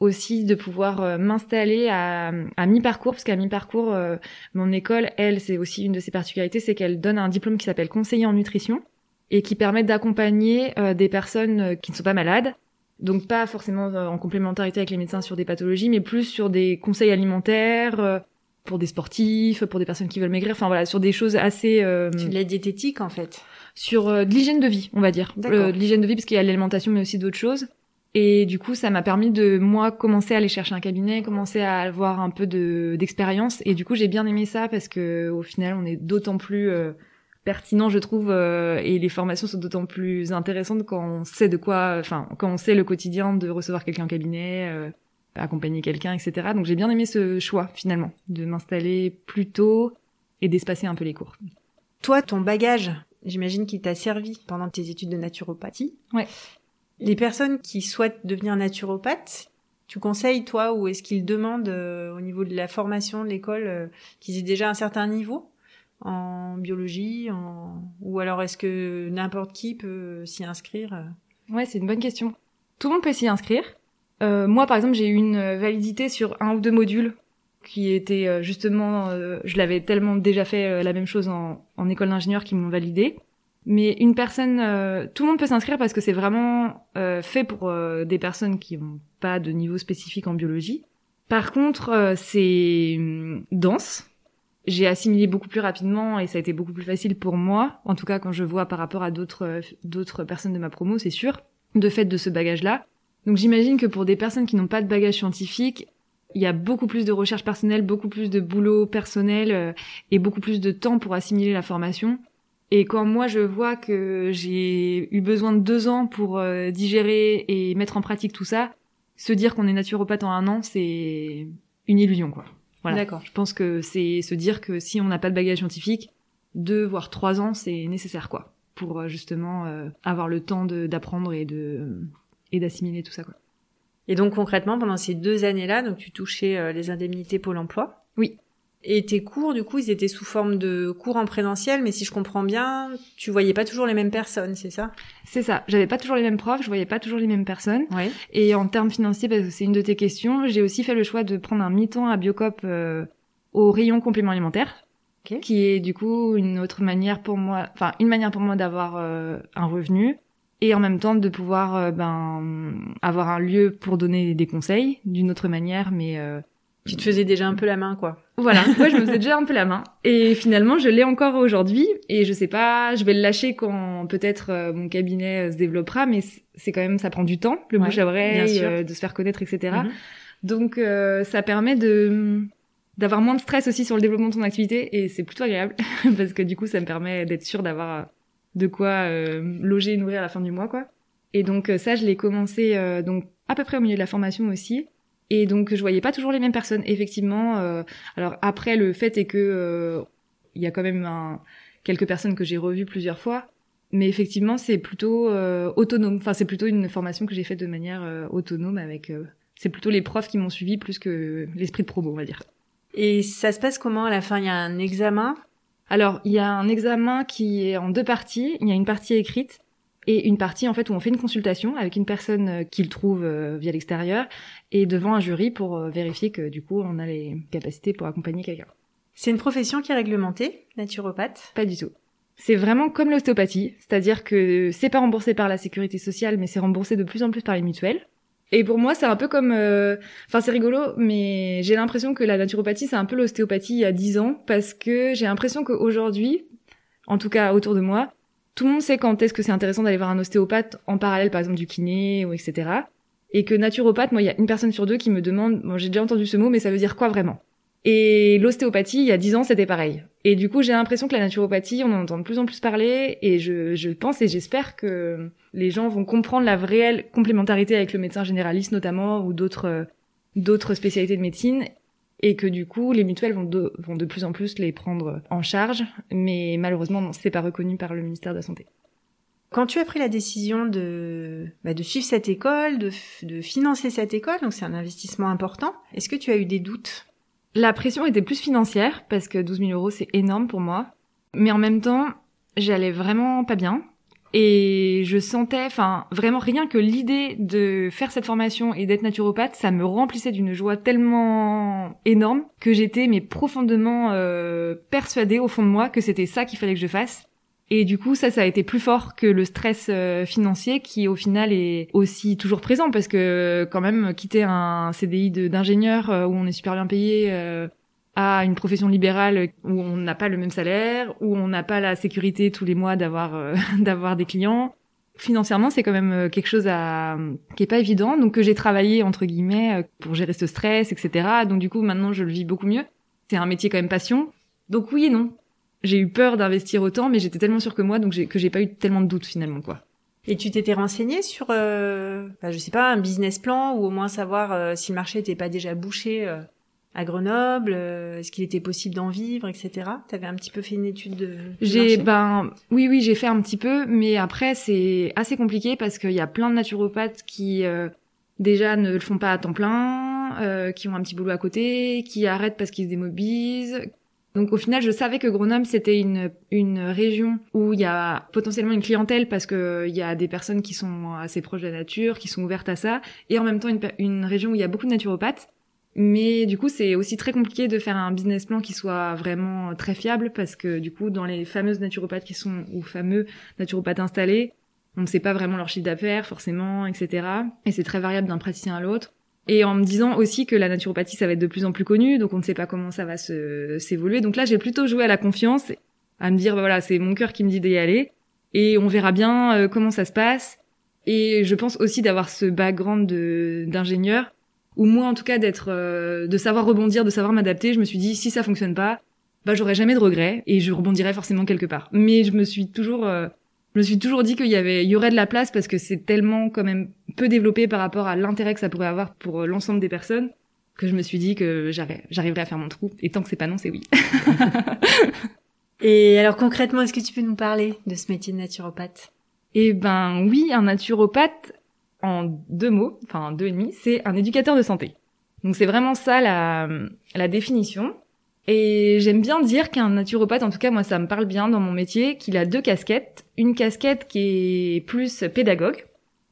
aussi de pouvoir euh, m'installer à, à mi-parcours, parce qu'à mi-parcours, euh, mon école, elle, c'est aussi une de ses particularités, c'est qu'elle donne un diplôme qui s'appelle conseiller en nutrition et qui permet d'accompagner euh, des personnes qui ne sont pas malades, donc pas forcément en complémentarité avec les médecins sur des pathologies, mais plus sur des conseils alimentaires pour des sportifs, pour des personnes qui veulent maigrir, enfin voilà, sur des choses assez... sur la diététique en fait sur de l'hygiène de vie, on va dire. de l'hygiène de vie parce qu'il y a l'alimentation mais aussi d'autres choses. Et du coup, ça m'a permis de moi commencer à aller chercher un cabinet, commencer à avoir un peu de d'expérience. Et du coup, j'ai bien aimé ça parce que au final, on est d'autant plus euh, pertinent, je trouve, euh, et les formations sont d'autant plus intéressantes quand on sait de quoi, enfin, quand on sait le quotidien de recevoir quelqu'un en cabinet, euh, accompagner quelqu'un, etc. Donc j'ai bien aimé ce choix finalement de m'installer plus tôt et d'espacer un peu les cours. Toi, ton bagage, j'imagine qu'il t'a servi pendant tes études de naturopathie. Ouais. Les personnes qui souhaitent devenir naturopathes, tu conseilles toi ou est-ce qu'ils demandent euh, au niveau de la formation de l'école euh, qu'ils aient déjà un certain niveau en biologie en... ou alors est-ce que n'importe qui peut s'y inscrire euh? Ouais, c'est une bonne question. Tout le monde peut s'y inscrire. moi, par exemple, j'ai eu une validité sur un ou deux modules qui étaient justement, je l'avais tellement déjà fait la même chose en, en école d'ingénieur qui m'ont validé. Mais une personne, euh, tout le monde peut s'inscrire parce que c'est vraiment euh, fait pour euh, des personnes qui n'ont pas de niveau spécifique en biologie. Par contre, c'est hum, dense. J'ai assimilé beaucoup plus rapidement et ça a été beaucoup plus facile pour moi, en tout cas quand je vois par rapport à d'autres d'autres personnes de ma promo, c'est sûr, de fait de ce bagage-là. Donc j'imagine que pour des personnes qui n'ont pas de bagage scientifique, il y a beaucoup plus de recherche personnelle, beaucoup plus de boulot personnel et beaucoup plus de temps pour assimiler la formation. Et quand moi je vois que j'ai eu besoin de deux ans pour euh, digérer et mettre en pratique tout ça, se dire qu'on est naturopathe en un an, c'est une illusion, quoi. Voilà. D'accord. Je pense que c'est se dire que si on n'a pas de bagage scientifique, deux voire trois ans, c'est nécessaire, quoi, pour euh, justement euh, avoir le temps d'apprendre et de et d'assimiler tout ça, quoi. Et donc concrètement, pendant ces deux années-là, donc tu touchais les indemnités Pôle Emploi. Oui. Et tes cours, du coup, ils étaient sous forme de cours en présentiel, mais si je comprends bien, tu voyais pas toujours les mêmes personnes, c'est ça? C'est ça. J'avais pas toujours les mêmes profs, je voyais pas toujours les mêmes personnes. Et en termes financiers, parce que c'est une de tes questions, j'ai aussi fait le choix de prendre un mi-temps à Biocop euh, au rayon complément alimentaire. qui est du coup une autre manière pour moi, enfin une manière pour moi d'avoir un revenu et en même temps de pouvoir ben avoir un lieu pour donner des conseils d'une autre manière, mais tu te faisais déjà un peu la main, quoi. Voilà, moi je me faisais déjà un peu la main. Et finalement, je l'ai encore aujourd'hui. Et je sais pas, je vais le lâcher quand peut-être euh, mon cabinet euh, se développera, mais c'est quand même, ça prend du temps, le bouche à oreille, euh, de se faire connaître, etc. Mhm. Donc ça permet de d'avoir moins de stress aussi sur le développement de ton activité et c'est plutôt agréable parce que du coup ça me permet d'être sûr d'avoir de quoi loger et nourrir à la fin du mois quoi. Et donc ça je l'ai commencé donc à peu près au milieu de la formation aussi et donc je voyais pas toujours les mêmes personnes. Effectivement, euh, alors après le fait est que euh, il y a quand même un, quelques personnes que j'ai revues plusieurs fois, mais effectivement c'est plutôt euh, autonome. Enfin c'est plutôt une formation que j'ai faite de manière autonome avec. c'est plutôt les profs qui m'ont suivi plus que l'esprit de promo, on va dire. Et ça se passe comment à la fin? Il y a un examen? Alors, il y a un examen qui est en deux parties. Il y a une partie écrite et une partie en fait où on fait une consultation avec une personne euh, qu'il trouve euh, via l'extérieur et devant un jury pour euh, vérifier que du coup on a les capacités pour accompagner quelqu'un. C'est une profession qui est réglementée, naturopathe? Pas du tout. C'est vraiment comme l'ostéopathie, c'est-à-dire que c'est pas remboursé par la sécurité sociale, mais c'est remboursé de plus en plus par les mutuelles. Et pour moi, c'est un peu comme, enfin c'est rigolo, mais j'ai l'impression que la naturopathie, c'est un peu l'ostéopathie il y a dix ans, parce que j'ai l'impression qu'aujourd'hui, en tout cas autour de moi, tout le monde sait quand est-ce que c'est intéressant d'aller voir un ostéopathe en parallèle, par exemple, du kiné ou etc. Et que naturopathe, moi, il y a une personne sur deux qui me demande, bon, j'ai déjà entendu ce mot, mais ça veut dire quoi vraiment? Et l'ostéopathie, il y a dix ans, c'était pareil. Et du coup, j'ai l'impression que la naturopathie, on en entend de plus en plus parler, et je, pense et j'espère que les gens vont comprendre la réelle complémentarité avec le médecin généraliste notamment, ou d'autres d'autres spécialités de médecine, et que du coup les mutuelles vont de, vont de plus en plus les prendre en charge, mais malheureusement non, c'est pas reconnu par le ministère de la Santé. Quand tu as pris la décision de, bah, de suivre cette école, de, de financer cette école, donc c'est un investissement important, est-ce que tu as eu des doutes? La pression était plus financière, parce que 12 000 euros c'est énorme pour moi, mais en même temps j'allais vraiment pas bien, et je sentais, enfin, vraiment rien que l'idée de faire cette formation et d'être naturopathe, ça me remplissait d'une joie tellement énorme que j'étais mais profondément euh, persuadée au fond de moi que c'était ça qu'il fallait que je fasse. Et du coup, ça, ça a été plus fort que le stress euh, financier qui, au final, est aussi toujours présent parce que quand même quitter un CDI d'ingénieur euh, où on est super bien payé à une profession libérale où on n'a pas le même salaire, où on n'a pas la sécurité tous les mois d'avoir euh, d'avoir des clients. Financièrement, c'est quand même euh, quelque chose à qui est pas évident, donc que j'ai travaillé entre guillemets euh, pour gérer ce stress, etc. Donc du coup, maintenant, je le vis beaucoup mieux. C'est un métier quand même passion. Donc oui et non. J'ai eu peur d'investir autant, mais j'étais tellement sûre que moi, donc que j'ai pas eu tellement de doutes finalement, quoi. Et tu t'étais renseigné sur, euh, bah, je sais pas, un business plan ou au moins savoir si le marché n'était pas déjà bouché à Grenoble euh, Est-ce qu'il était possible d'en vivre, etc. Tu avais un petit peu fait une étude de. J'ai ben oui oui j'ai fait un petit peu, mais après c'est assez compliqué parce qu'il y a plein de naturopathes qui euh, déjà ne le font pas à temps plein, euh, qui ont un petit boulot à côté, qui arrêtent parce qu'ils se démobilisent. Donc au final, je savais que Grenoble c'était une une région où il y a potentiellement une clientèle parce que il y a des personnes qui sont assez proches de la nature, qui sont ouvertes à ça, et en même temps une, une région où il y a beaucoup de naturopathes. Mais du coup, c'est aussi très compliqué de faire un business plan qui soit vraiment très fiable parce que du coup, dans les fameuses naturopathes qui sont ou fameux naturopathes installés, on ne sait pas vraiment leur chiffre d'affaires forcément, etc. Et c'est très variable d'un praticien à l'autre. Et en me disant aussi que la naturopathie, ça va être de plus en plus connu, donc on ne sait pas comment ça va s'évoluer. Donc là, j'ai plutôt joué à la confiance, à me dire, bah voilà, c'est mon cœur qui me dit d'y aller, et on verra bien euh, comment ça se passe. Et je pense aussi d'avoir ce background d'ingénieur ou moi en tout cas d'être euh, de savoir rebondir, de savoir m'adapter, je me suis dit si ça fonctionne pas, bah j'aurai jamais de regrets et je rebondirai forcément quelque part. Mais je me suis toujours euh, je me suis toujours dit qu'il y avait il y aurait de la place parce que c'est tellement quand même peu développé par rapport à l'intérêt que ça pourrait avoir pour euh, l'ensemble des personnes que je me suis dit que j'arriverais à faire mon trou et tant que c'est pas non, c'est oui. et alors concrètement, est-ce que tu peux nous parler de ce métier de naturopathe? Eh ben oui, un naturopathe en deux mots, enfin deux et demi, c'est un éducateur de santé. Donc c'est vraiment ça la, la définition. Et j'aime bien dire qu'un naturopathe, en tout cas moi ça me parle bien dans mon métier, qu'il a deux casquettes. Une casquette qui est plus pédagogue,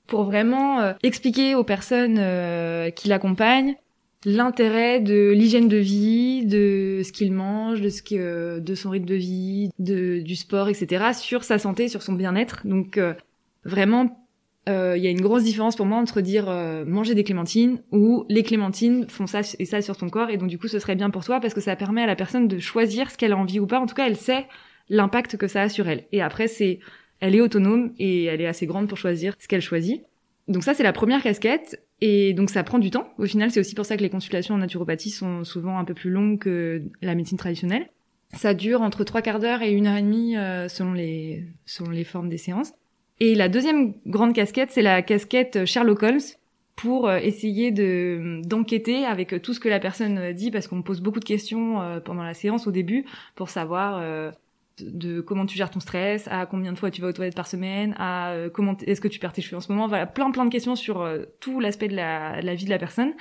pour vraiment euh, expliquer aux personnes euh, qui l'accompagnent l'intérêt de l'hygiène de vie, de ce qu'il mange, de ce que, de son rythme de vie, de, du sport, etc. sur sa santé, sur son bien-être. Donc euh, euh, il y a une grosse différence pour moi entre dire euh, manger des clémentines ou les clémentines font ça et ça sur ton corps et donc du coup ce serait bien pour toi parce que ça permet à la personne de choisir ce qu'elle a envie ou pas. En tout cas, elle sait l'impact que ça a sur elle. Et après, c'est, elle est autonome et elle est assez grande pour choisir ce qu'elle choisit. Donc ça, c'est la première casquette. Et donc ça prend du temps. Au final, c'est aussi pour ça que les consultations en naturopathie sont souvent un peu plus longues que la médecine traditionnelle. Ça dure entre trois quarts d'heure et une heure et demie euh, selon les selon les formes des séances. Et la deuxième grande casquette, c'est la casquette Sherlock Holmes pour euh, essayer de d'enquêter avec tout ce que la personne dit parce qu'on me pose beaucoup de questions euh, pendant la séance au début pour savoir de comment tu gères ton stress, à combien de fois tu vas aux toilettes par semaine, à euh, comment est-ce que tu perds tes cheveux en ce moment, voilà, plein plein de questions sur euh, tout l'aspect de la, la, vie de la personne.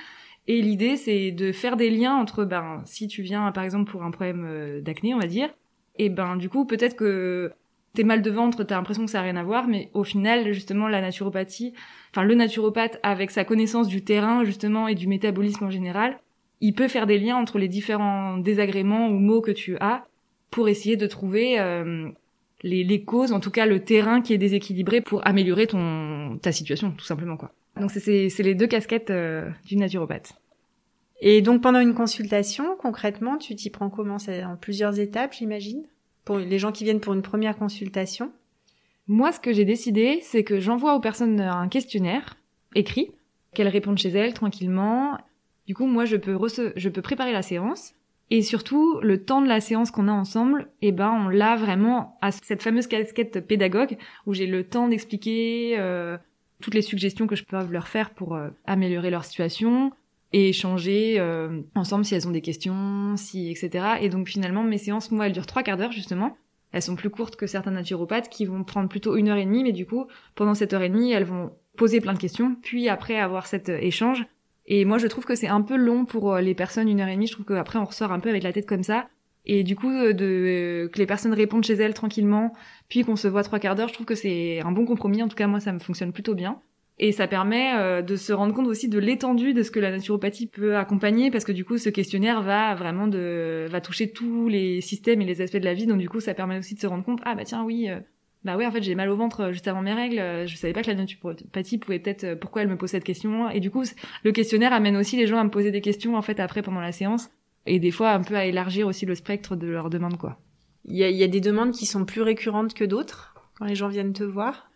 Et l'idée c'est de faire des liens entre ben si tu viens par exemple pour un problème euh, d'acné, on va dire, et ben du coup peut-être que t'es mal de ventre, t'as l'impression que ça a rien à voir, mais au final justement la naturopathie, enfin le naturopathe avec sa connaissance du terrain justement et du métabolisme en général, il peut faire des liens entre les différents désagréments ou maux que tu as pour essayer de trouver euh, les, les, causes, en tout cas le terrain qui est déséquilibré pour améliorer ton ta situation, tout simplement quoi. Donc c'est les deux casquettes euh, du naturopathe. Et donc pendant une consultation, concrètement, tu t'y prends comment? En plusieurs étapes, j'imagine? Pour les gens qui viennent pour une première consultation. Moi, ce que j'ai décidé, c'est que j'envoie aux personnes un questionnaire écrit, qu'elles répondent chez elles tranquillement. Du coup, moi, je peux, je peux préparer la séance. Et surtout, le temps de la séance qu'on a ensemble, eh ben, on l'a vraiment à cette fameuse casquette pédagogue où j'ai le temps d'expliquer euh, toutes les suggestions que je peux leur faire pour euh, améliorer leur situation et échanger euh, ensemble si elles ont des questions, si etc. Et donc finalement, mes séances, moi, elles durent trois quarts d'heure justement. Elles sont plus courtes que certains naturopathes qui vont prendre plutôt une heure et demie, mais du coup, pendant cette heure et demie, elles vont poser plein de questions, puis après avoir cet échange, et moi, je trouve que c'est un peu long pour euh, les personnes, une heure et demie. Je trouve qu'après, on ressort un peu avec la tête comme ça. Et du coup, euh, de, euh, que les personnes répondent chez elles tranquillement, puis qu'on se voit trois quarts d'heure, je trouve que c'est un bon compromis. En tout cas, moi, ça me fonctionne plutôt bien. Et ça permet de se rendre compte aussi de l'étendue de ce que la naturopathie peut accompagner, parce que du coup, ce questionnaire va vraiment de, va toucher tous les systèmes et les aspects de la vie. Donc du coup, ça permet aussi de se rendre compte, ah bah tiens, oui, bah ouais, en fait, j'ai mal au ventre euh, juste avant mes règles. Euh, je savais pas que la naturopathie pouvait peut-être, euh, pourquoi elle me pose cette question. Et du coup, le questionnaire amène aussi les gens à me poser des questions, en fait, après, pendant la séance. Et des fois, un peu à élargir aussi le spectre de leurs demandes, quoi. Il y a, y a des demandes qui sont plus récurrentes que d'autres quand les gens viennent te voir?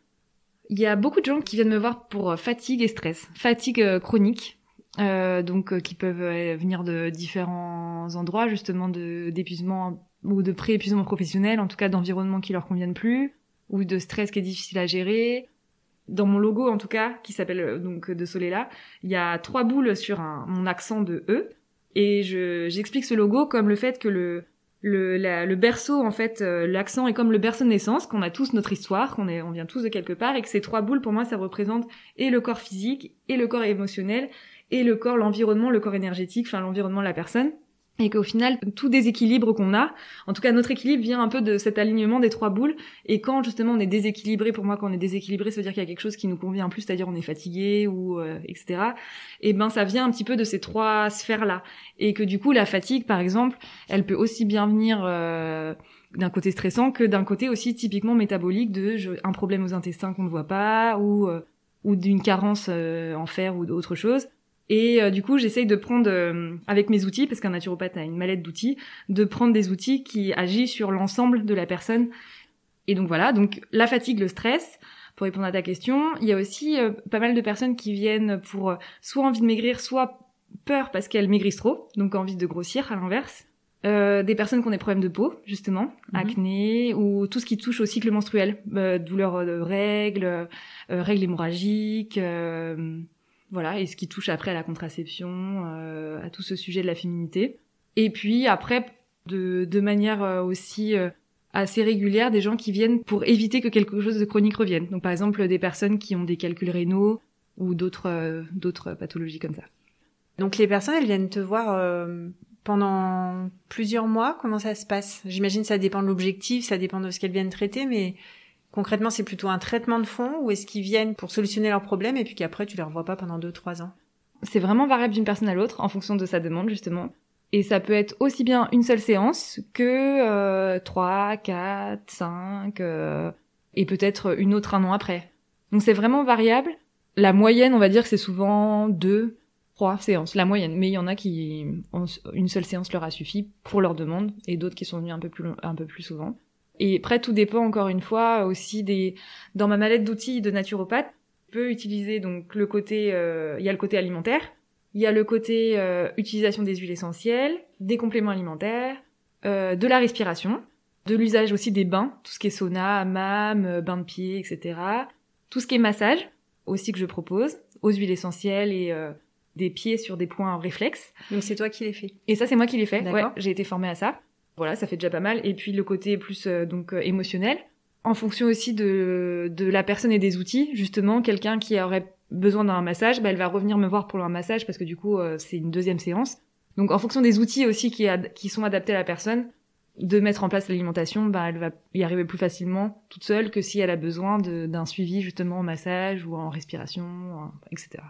Il y a beaucoup de gens qui viennent me voir pour fatigue et stress. Fatigue chronique, euh, donc qui peuvent venir de différents endroits justement de d'épuisement ou de pré-épuisement professionnel, en tout cas d'environnement qui leur conviennent plus, ou de stress qui est difficile à gérer. Dans mon logo, en tout cas, qui s'appelle euh, donc de Solela, il y a trois boules sur un, mon accent de E. Et je, j'explique ce logo comme le fait que le, le, berceau, en fait, euh, l'accent est comme le berceau de naissance, qu'on a tous notre histoire, qu'on est, on vient tous de quelque part, et que ces trois boules, pour moi, ça représente et le corps physique, et le corps émotionnel, et le corps, l'environnement, le corps énergétique, enfin l'environnement la personne et qu'au final tout déséquilibre qu'on a, en tout cas notre équilibre vient un peu de cet alignement des trois boules et quand justement on est déséquilibré, pour moi quand on est déséquilibré ça veut dire qu'il y a quelque chose qui nous convient plus, c'est-à-dire on est fatigué ou euh, etc. Et ben ça vient un petit peu de ces trois sphères là et que du coup la fatigue par exemple, elle peut aussi bien venir euh, d'un côté stressant que d'un côté aussi typiquement métabolique de un problème aux intestins qu'on ne voit pas ou euh, ou d'une carence en fer ou d'autre chose et euh, du coup, j'essaye de prendre, euh, avec mes outils, parce qu'un naturopathe a une mallette d'outils, de prendre des outils qui agissent sur l'ensemble de la personne. Et donc voilà, donc la fatigue, le stress, pour répondre à ta question, il y a aussi euh, pas mal de personnes qui viennent pour soit envie de maigrir, soit peur parce qu'elles maigrissent trop, donc envie de grossir à l'inverse. des personnes qui ont des problèmes de peau, justement, mhm. acné, ou tout ce qui touche au cycle menstruel, douleurs de règles, règles hémorragiques, voilà, et ce qui touche après à la contraception, euh, à tout ce sujet de la féminité. Et puis après, de, de manière euh, aussi euh, assez régulière, des gens qui viennent pour éviter que quelque chose de chronique revienne. Donc par exemple des personnes qui ont des calculs rénaux ou d'autres d'autres pathologies comme ça. Donc les personnes, elles viennent te voir pendant plusieurs mois. Comment ça se passe? J'imagine ça dépend de l'objectif, ça dépend de ce qu'elles viennent traiter, mais Concrètement, c'est plutôt un traitement de fond ou est-ce qu'ils viennent pour solutionner leurs problèmes et puis qu'après tu les revois pas pendant deux trois ans? C'est vraiment variable d'une personne à l'autre en fonction de sa demande justement. Et ça peut être aussi bien une seule séance que euh, 3, 4, 5 et peut-être une autre un an après. Donc c'est vraiment variable. La moyenne, on va dire que c'est souvent deux, trois séances, la moyenne. Mais il y en a qui une seule séance leur a suffi pour leur demande et d'autres qui sont venus un peu plus un peu plus souvent. Et après tout dépend encore une fois aussi des dans ma mallette d'outils de naturopathe, je peux utiliser donc le côté euh, il y a le côté alimentaire, il y a le côté euh, utilisation des huiles essentielles, des compléments alimentaires, euh, de la respiration, de l'usage aussi des bains, tout ce qui est sauna, hammam, bain de pied, etc. Tout ce qui est massage aussi que je propose, aux huiles essentielles et des pieds sur des points réflexes. Donc c'est toi qui les fait. Et ça c'est moi qui l'ai fait. Ouais, j'ai été formée à ça. Voilà, ça fait déjà pas mal. Et puis le côté plus donc émotionnel, en fonction aussi de, de la personne et des outils. Justement, quelqu'un qui aurait besoin d'un massage, bah, elle va revenir me voir pour un massage parce que du coup, euh, c'est une deuxième séance. Donc, en fonction des outils aussi qui, qui sont adaptés à la personne, de mettre en place l'alimentation, bah, elle va y arriver plus facilement toute seule que si elle a besoin d'un suivi justement en massage ou en respiration, etc.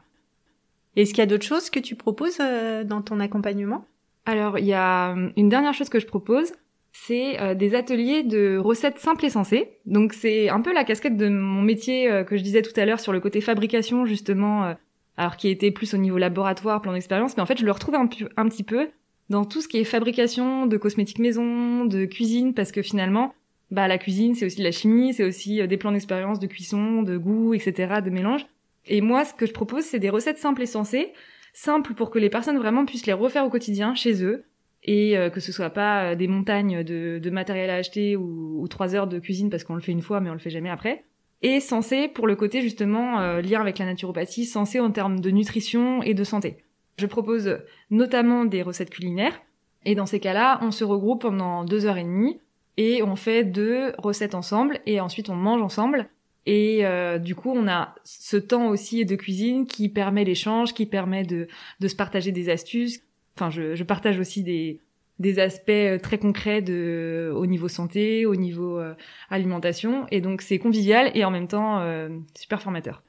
Est-ce qu'il y a d'autres choses que tu proposes euh, dans ton accompagnement? Alors, il y a euh, une dernière chose que je propose, c'est euh, des ateliers de recettes simples et sensées. Donc c'est un peu la casquette de mon métier euh, que je disais tout à l'heure sur le côté fabrication justement, euh, alors qui était plus au niveau laboratoire, plan d'expérience, mais en fait je le retrouve un, un, petit peu dans tout ce qui est fabrication de cosmétiques maison, de cuisine, parce que finalement, bah la cuisine c'est aussi de la chimie, c'est aussi des plans d'expérience de cuisson, de goût, etc., de mélange. Et moi ce que je propose c'est des recettes simples et sensées, simples pour que les personnes vraiment puissent les refaire au quotidien chez eux, et euh, que ce soit pas euh, des montagnes de, matériel à acheter ou, ou, trois heures de cuisine parce qu'on le fait une fois mais on le fait jamais après. Et censé pour le côté justement euh, lien avec la naturopathie, censé en termes de nutrition et de santé. Je propose notamment des recettes culinaires et dans ces cas-là, on se regroupe pendant deux heures et demie et on fait deux recettes ensemble et ensuite on mange ensemble. Et euh, du coup, on a ce temps aussi de cuisine qui permet l'échange, qui permet de, de se partager des astuces, Enfin, je, je partage aussi des, des aspects euh, très concrets de, au niveau santé, au niveau euh, alimentation. Et donc, c'est convivial et en même temps euh, super formateur.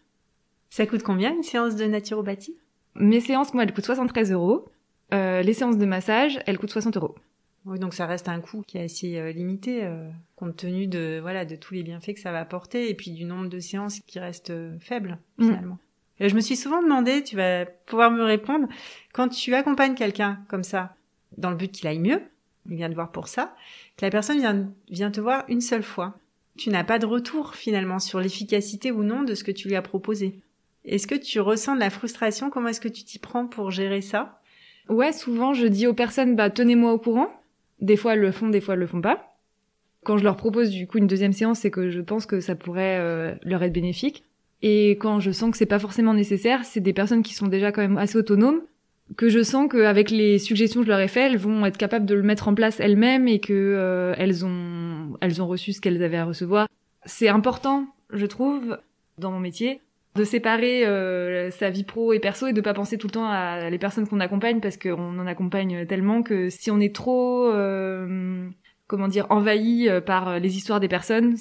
Ça coûte combien une séance de naturopathie? Mes séances, moi, elles coûtent 73 euros. Euh, les séances de massage, elles coûtent 60 euros. Oui, donc ça reste un coût qui est assez limité, compte tenu de voilà de tous les bienfaits que ça va apporter et puis du nombre de séances qui reste faible mm. finalement. Euh, je me suis souvent demandé, tu vas pouvoir me répondre, quand tu accompagnes quelqu'un comme ça, dans le but qu'il aille mieux, il vient te voir pour ça, que la personne vient, vient te voir une seule fois. Tu n'as pas de retour finalement sur l'efficacité ou non de ce que tu lui as proposé. Est-ce que tu ressens de la frustration? Comment est-ce que tu t'y prends pour gérer ça? Ouais, souvent je dis aux personnes, bah tenez-moi au courant. Des fois elles le font, des fois elles le font pas. Quand je leur propose du coup une deuxième séance, c'est que je pense que ça pourrait euh, leur être bénéfique. Et quand je sens que c'est pas forcément nécessaire, c'est des personnes qui sont déjà quand même assez autonomes, que je sens qu'avec les suggestions que je leur ai faites, elles vont être capables de le mettre en place elles-mêmes et que euh, elles ont elles ont reçu ce qu'elles avaient à recevoir. C'est important, je trouve, dans mon métier, de séparer euh, sa vie pro et perso et de pas penser tout le temps à les personnes qu'on accompagne parce qu'on en accompagne tellement que si on est trop euh, comment dire envahi par les histoires des personnes,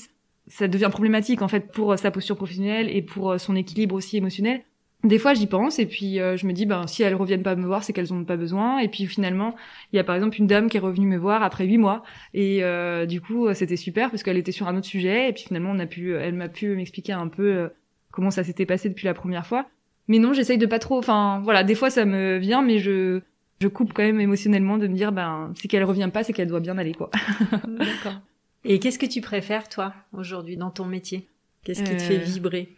ça devient problématique en fait pour euh, sa posture professionnelle et pour euh, son équilibre aussi émotionnel. Des fois, j'y pense et puis euh, je me dis ben si elles reviennent pas me voir, c'est qu'elles ont pas besoin. Et puis finalement, il y a par exemple une dame qui est revenue me voir après huit mois et du coup c'était super parce qu'elle était sur un autre sujet et puis finalement on a pu, elle m'a pu m'expliquer un peu comment ça s'était passé depuis la première fois. Mais non, j'essaye de pas trop. Enfin voilà, des fois ça me vient, mais je je coupe quand même émotionnellement de me dire ben si qu'elle revient pas, c'est qu'elle doit bien aller quoi. D'accord. Et qu'est-ce que tu préfères, toi, aujourd'hui, dans ton métier? Qu'est-ce qui te fait euh, vibrer?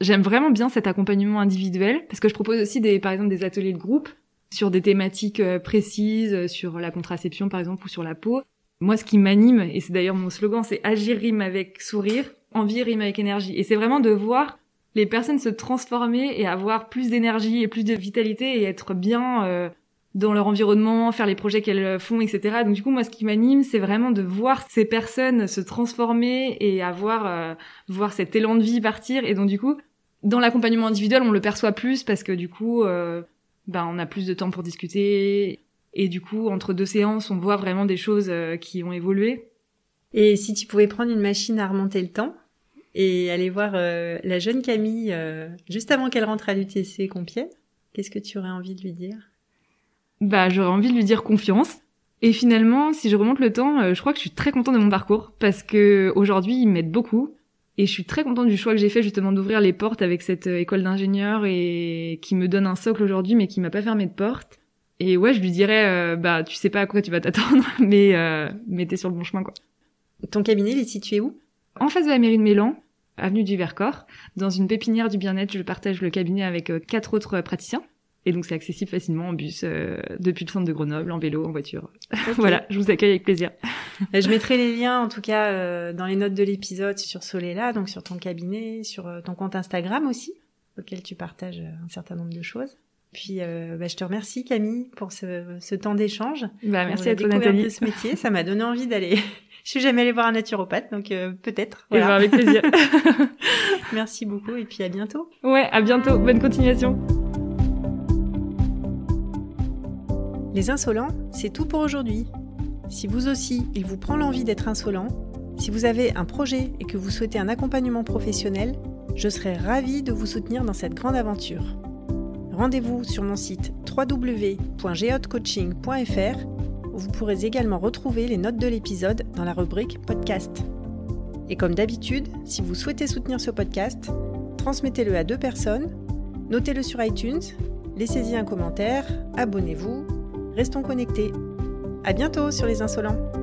J'aime vraiment bien cet accompagnement individuel, parce que je propose aussi, des, par exemple, des ateliers de groupe sur des thématiques euh, précises, euh, sur la contraception, par exemple, ou sur la peau. Moi, ce qui m'anime, et c'est d'ailleurs mon slogan, c'est agir rime avec sourire, envie rime avec énergie. Et c'est vraiment de voir les personnes se transformer et avoir plus d'énergie et plus de vitalité et être bien dans leur environnement, faire les projets qu'elles font, etc. Donc du coup, moi, ce qui m'anime, c'est vraiment de voir ces personnes se transformer et avoir euh, voir cet élan de vie partir. Et donc du coup, dans l'accompagnement individuel, on le perçoit plus parce que du coup, euh, ben on a plus de temps pour discuter. Et du coup, entre deux séances, on voit vraiment des choses euh, qui ont évolué. Et si tu pouvais prendre une machine à remonter le temps et aller voir la jeune Camille juste avant qu'elle rentre à l'UTC Compiègne, Qu'est-ce que tu aurais envie de lui dire? Bah, j'aurais envie de lui dire confiance. Et finalement, si je remonte le temps, euh, je crois que je suis très contente de mon parcours parce que aujourd'hui, il m'aide beaucoup. Et je suis très contente du choix que j'ai fait justement d'ouvrir les portes avec cette euh, école d'ingénieur et qui me donne un socle aujourd'hui, mais qui m'a pas fermé de porte. Et ouais, je lui dirais, euh, bah, tu sais pas à quoi tu vas t'attendre, mais euh, mais t'es sur le bon chemin, quoi. Ton cabinet, il est situé où? En face de la mairie de Mélan, avenue du Vercors, dans une pépinière du bien-être. Je partage le cabinet avec quatre autres praticiens. Et donc c'est accessible facilement en bus euh, depuis le centre de Grenoble, en vélo, en voiture. voilà, je vous accueille avec plaisir. je mettrai les liens en tout cas euh, dans les notes de l'épisode sur Solela, donc sur ton cabinet, sur euh, ton compte Instagram aussi, auquel tu partages un certain nombre de choses. Puis bah, je te remercie Camille pour ce, ce temps d'échange. Bah, merci à toi Nathalie. De ce métier, ça m'a donné envie d'aller. je suis jamais allée voir un naturopathe, donc peut-être. Voilà. Et ben, avec plaisir. merci beaucoup et puis à bientôt. Ouais, à bientôt. Bonne continuation. Les insolents, c'est tout pour aujourd'hui. Si vous aussi, il vous prend l'envie d'être insolent, si vous avez un projet et que vous souhaitez un accompagnement professionnel, je serai ravie de vous soutenir dans cette grande aventure. Rendez-vous sur mon site www.geotcoaching.fr où vous pourrez également retrouver les notes de l'épisode dans la rubrique podcast. Et comme d'habitude, si vous souhaitez soutenir ce podcast, transmettez-le à deux personnes, notez-le sur iTunes, laissez-y un commentaire, abonnez-vous Restons connectés. À bientôt sur les insolents.